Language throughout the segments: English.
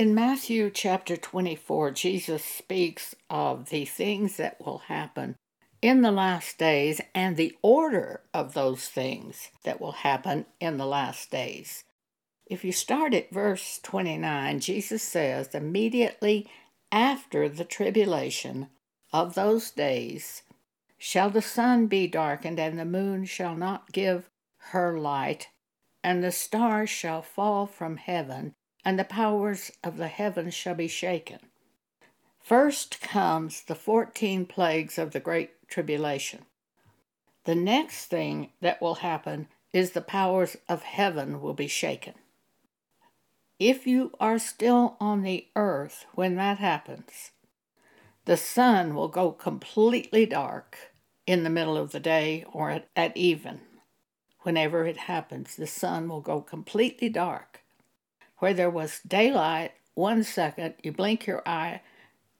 In Matthew chapter 24, Jesus speaks of the things that will happen in the last days and the order of those things that will happen in the last days. If you start at verse 29, Jesus says, immediately after the tribulation of those days shall the sun be darkened, and the moon shall not give her light, and the stars shall fall from heaven, and the powers of the heavens shall be shaken. First comes the 14 plagues of the Great Tribulation. The next thing that will happen is the powers of heaven will be shaken. If you are still on the earth when that happens, the sun will go completely dark in the middle of the day or at, at even. Whenever it happens, the sun will go completely dark. Where there was daylight, one second, you blink your eye,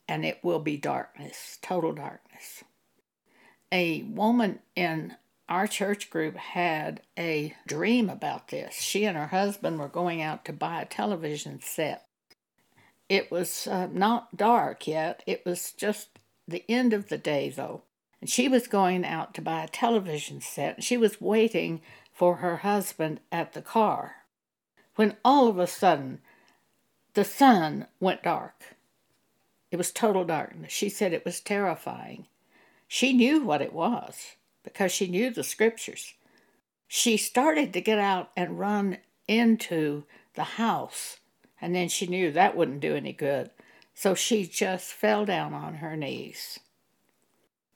and it will be darkness, total darkness. A woman in our church group had a dream about this. She and her husband were going out to buy a television set. It was uh, not dark yet, it was just the end of the day, though. And she was going out to buy a television set. She was waiting for her husband at the car when all of a sudden the sun went dark. It was total darkness. She said it was terrifying. She knew what it was because she knew the scriptures. She started to get out and run into the house, and then she knew that wouldn't do any good. So she just fell down on her knees.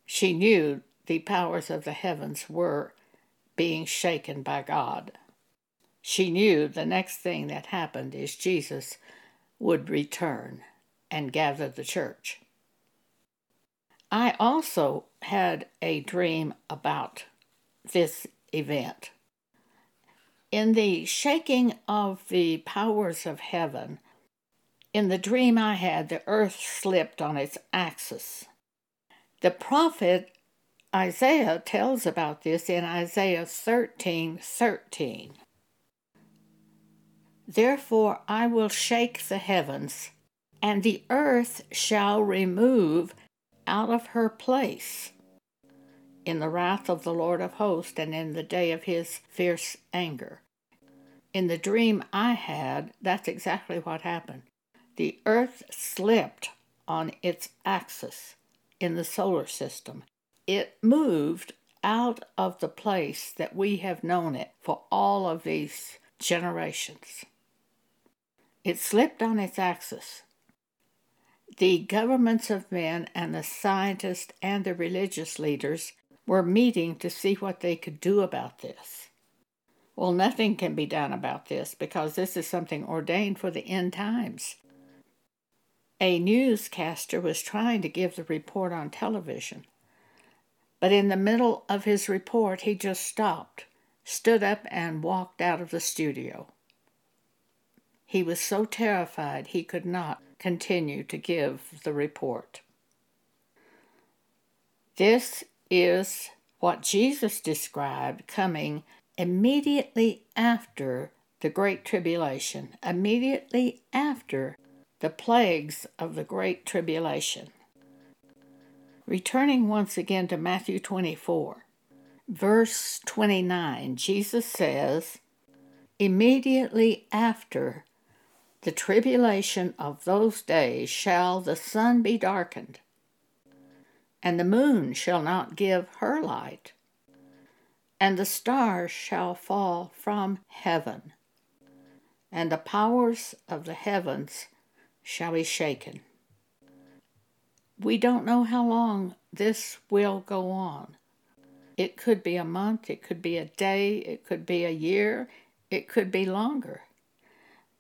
She knew the powers of the heavens were being shaken by God. She knew the next thing that happened is Jesus would return and gather the church. I also had a dream about this event. In the shaking of the powers of heaven, in the dream I had, the earth slipped on its axis. The prophet Isaiah tells about this in Isaiah 13 13. Therefore I will shake the heavens, and the earth shall remove out of her place in the wrath of the Lord of hosts and in the day of his fierce anger. In the dream I had, that's exactly what happened. The earth slipped on its axis in the solar system. It moved out of the place that we have known it for all of these generations. It slipped on its axis the governments of men and the scientists and the religious leaders were meeting to see what they could do about this. Well, nothing can be done about this because this is something ordained for the end times. A newscaster was trying to give the report on television, but in the middle of his report, he just stopped, stood up, and walked out of the studio. He was so terrified he could not continue to give the report. This is what Jesus described coming immediately after the Great Tribulation, immediately after the plagues of the Great Tribulation. Returning once again to Matthew 24, verse 29, Jesus says, Immediately after the tribulation of those days shall the sun be darkened, and the moon shall not give her light, and the stars shall fall from heaven, and the powers of the heavens shall be shaken. We don't know how long this will go on. It could be a month, it could be a day, it could be a year, it could be longer.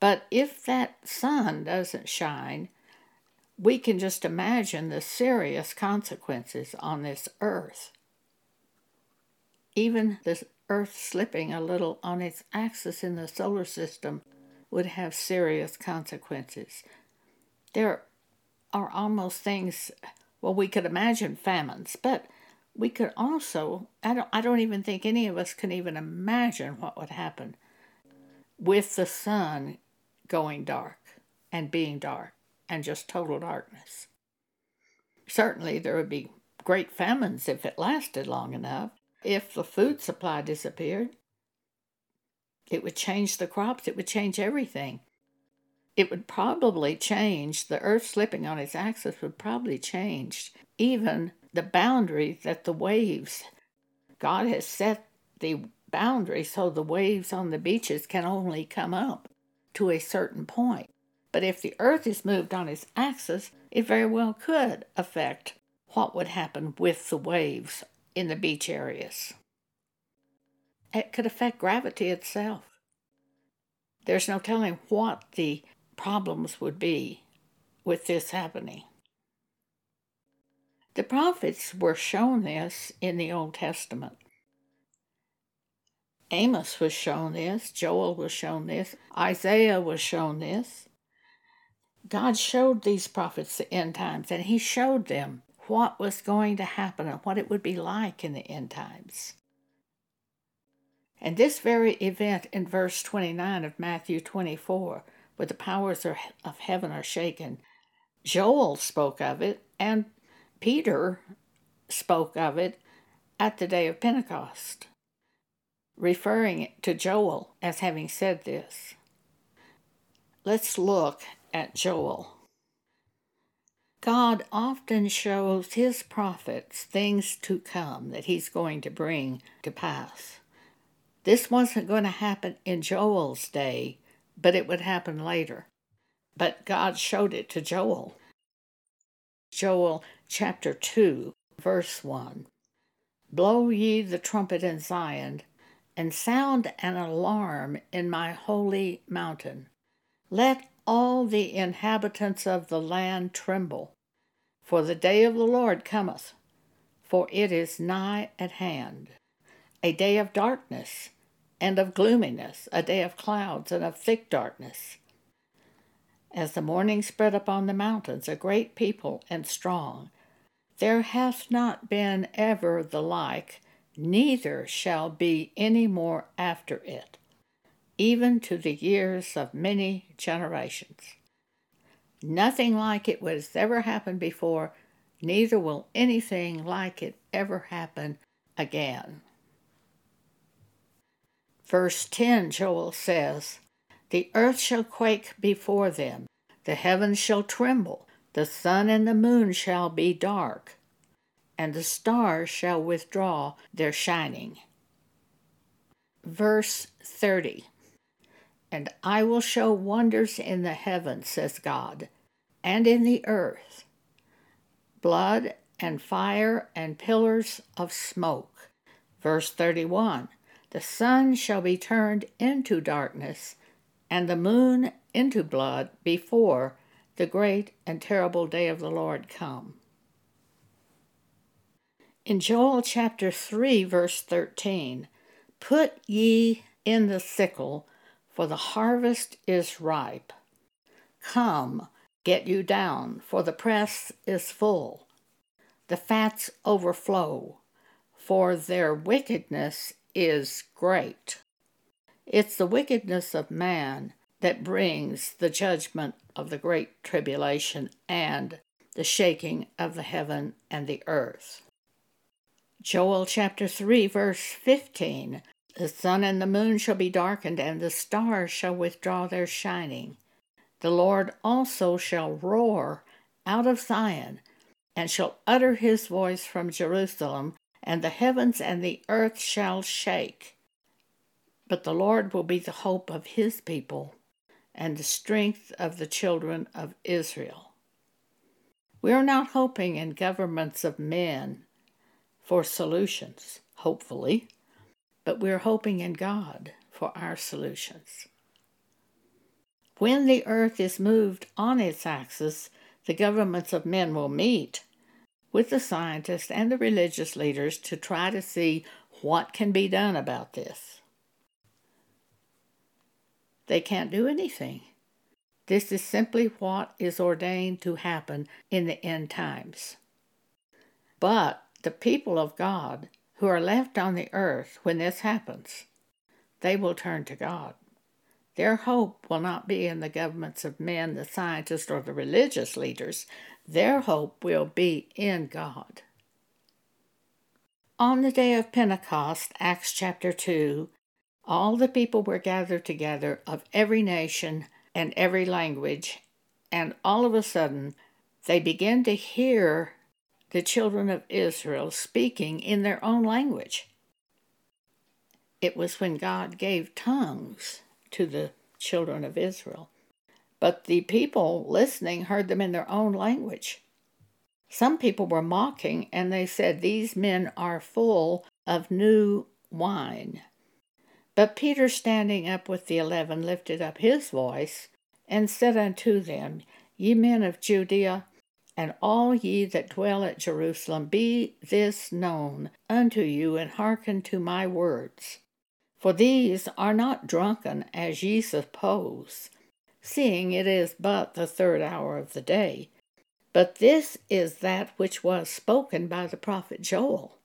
But if that sun doesn't shine, we can just imagine the serious consequences on this earth. Even the earth slipping a little on its axis in the solar system would have serious consequences. There are almost things, well, we could imagine famines, but we could also, I don't, I don't even think any of us can even imagine what would happen with the sun going dark and being dark and just total darkness. Certainly, there would be great famines if it lasted long enough. If the food supply disappeared, it would change the crops, it would change everything. It would probably change, the earth slipping on its axis would probably change even the boundary that the waves, God has set the boundary so the waves on the beaches can only come up to a certain point. But if the earth is moved on its axis, it very well could affect what would happen with the waves in the beach areas. It could affect gravity itself. There's no telling what the problems would be with this happening. The prophets were shown this in the Old Testament. Amos was shown this, Joel was shown this, Isaiah was shown this. God showed these prophets the end times, and He showed them what was going to happen and what it would be like in the end times. And this very event in verse 29 of Matthew 24, where the powers of heaven are shaken, Joel spoke of it, and Peter spoke of it at the day of Pentecost, referring to Joel as having said this. Let's look at Joel. God often shows his prophets things to come that he's going to bring to pass. This wasn't going to happen in Joel's day, but it would happen later. But God showed it to Joel. Joel chapter 2, verse 1. Blow ye the trumpet in Zion, and sound an alarm in my holy mountain. Let all the inhabitants of the land tremble, for the day of the Lord cometh, for it is nigh at hand, a day of darkness and of gloominess, a day of clouds and of thick darkness. As the morning spread upon the mountains, a great people and strong, there hath not been ever the like, neither shall be any more after it, even to the years of many generations. Nothing like it was ever happened before, neither will anything like it ever happen again. Verse 10, Joel says, The earth shall quake before them, the heavens shall tremble, the sun and the moon shall be dark, and the stars shall withdraw their shining. Verse 30 And I will show wonders in the heavens, says God, and in the earth blood and fire and pillars of smoke. Verse 31 the sun shall be turned into darkness, and the moon into blood before the great and terrible day of the Lord come. In Joel chapter 3, verse 13, Put ye in the sickle, for the harvest is ripe. Come, get you down, for the press is full. The fats overflow, for their wickedness is great. It's the wickedness of man that brings the judgment of the great tribulation and the shaking of the heaven and the earth. Joel chapter 3, verse 15 The sun and the moon shall be darkened, and the stars shall withdraw their shining. The Lord also shall roar out of Zion, and shall utter his voice from Jerusalem, and the heavens and the earth shall shake. But the Lord will be the hope of his people and the strength of the children of Israel. We are not hoping in governments of men for solutions, hopefully, but we're hoping in God for our solutions. When the earth is moved on its axis, the governments of men will meet with the scientists and the religious leaders to try to see what can be done about this. They can't do anything. This is simply what is ordained to happen in the end times. But the people of God who are left on the earth when this happens, they will turn to God. Their hope will not be in the governments of men, the scientists, or the religious leaders. Their hope will be in God. On the day of Pentecost, Acts chapter 2, all the people were gathered together of every nation and every language, and all of a sudden they began to hear the children of Israel speaking in their own language. It was when God gave tongues to the children of Israel. But the people listening heard them in their own language. Some people were mocking, and they said, These men are full of new wine. But Peter, standing up with the eleven, lifted up his voice and said unto them, Ye men of Judea, and all ye that dwell at Jerusalem, be this known unto you, and hearken to my words. For these are not drunken as ye suppose, seeing it is but the third hour of the day. But this is that which was spoken by the prophet Joel.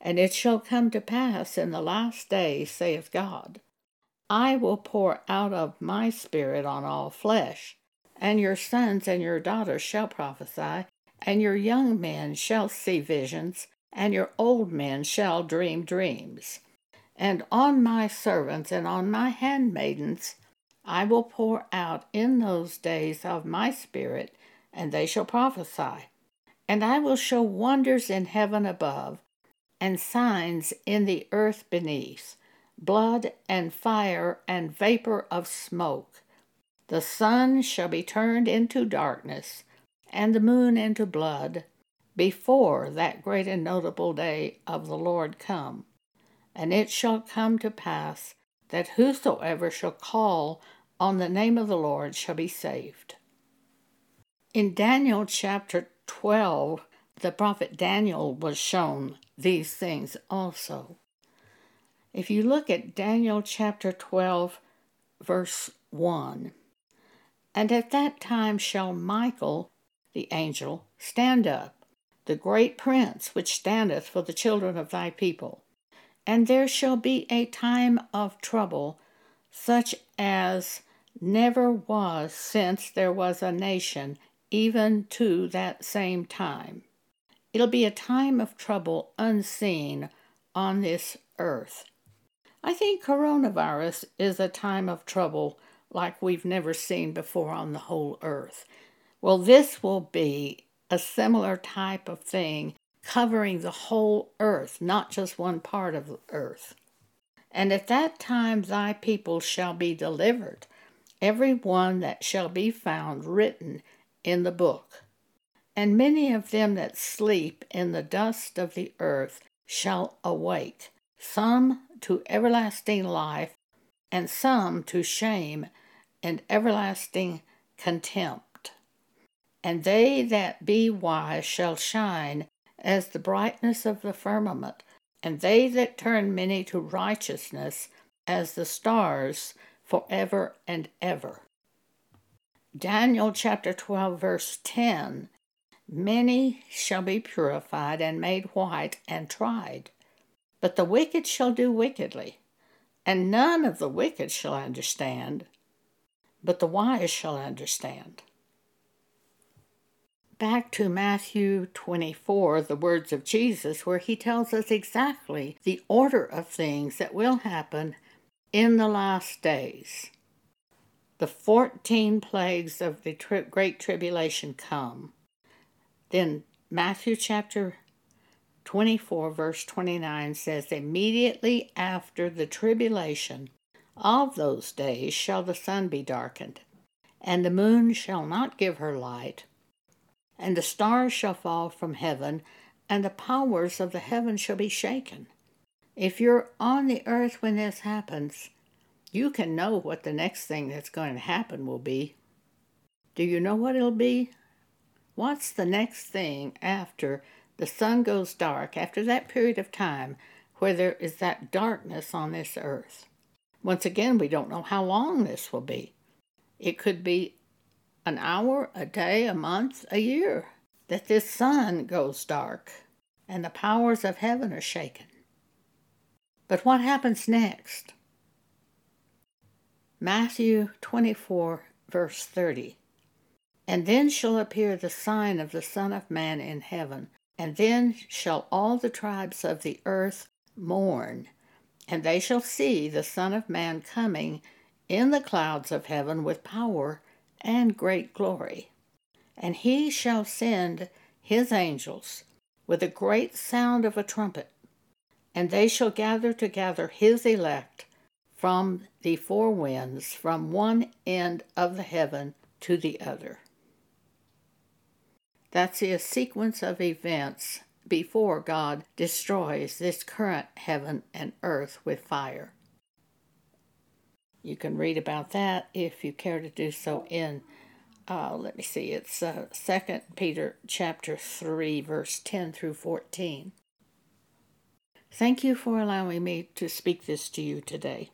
And it shall come to pass in the last day, saith God, I will pour out of my spirit on all flesh, and your sons and your daughters shall prophesy, and your young men shall see visions, and your old men shall dream dreams. And on my servants and on my handmaidens I will pour out in those days of my spirit, and they shall prophesy. And I will show wonders in heaven above, and signs in the earth beneath blood and fire and vapor of smoke. The sun shall be turned into darkness, and the moon into blood, before that great and notable day of the Lord come. And it shall come to pass that whosoever shall call on the name of the Lord shall be saved. In Daniel chapter 12, the prophet Daniel was shown these things also. If you look at Daniel chapter 12, verse 1, and at that time shall Michael, the angel, stand up, the great prince which standeth for the children of thy people and there shall be a time of trouble, such as never was since there was a nation, even to that same time. It'll be a time of trouble unseen on this earth. I think coronavirus is a time of trouble like we've never seen before on the whole earth. Well, this will be a similar type of thing covering the whole earth, not just one part of the earth. And at that time thy people shall be delivered, every one that shall be found written in the book. And many of them that sleep in the dust of the earth shall awake, some to everlasting life, and some to shame and everlasting contempt. And they that be wise shall shine as the brightness of the firmament, and they that turn many to righteousness as the stars forever and ever. Daniel chapter 12, verse 10 Many shall be purified and made white and tried, but the wicked shall do wickedly, and none of the wicked shall understand, but the wise shall understand back to Matthew 24, the words of Jesus, where he tells us exactly the order of things that will happen in the last days. The 14 plagues of the tri- Great Tribulation come. Then Matthew chapter 24, verse 29 says, Immediately after the tribulation of those days shall the sun be darkened, and the moon shall not give her light and the stars shall fall from heaven, and the powers of the heaven shall be shaken. If you're on the earth when this happens, you can know what the next thing that's going to happen will be. Do you know what it'll be? What's the next thing after the sun goes dark, after that period of time where there is that darkness on this earth? Once again, we don't know how long this will be. It could be an hour, a day, a month, a year that this sun goes dark and the powers of heaven are shaken. But what happens next? Matthew 24, verse 30. And then shall appear the sign of the Son of Man in heaven, and then shall all the tribes of the earth mourn, and they shall see the Son of Man coming in the clouds of heaven with power and great glory. And he shall send his angels with a great sound of a trumpet, and they shall gather together his elect from the four winds, from one end of the heaven to the other. That's a sequence of events before God destroys this current heaven and earth with fire. You can read about that if you care to do so in uh, let me see, it's uh, 2 Peter chapter 3, verse 10 through 14. Thank you for allowing me to speak this to you today.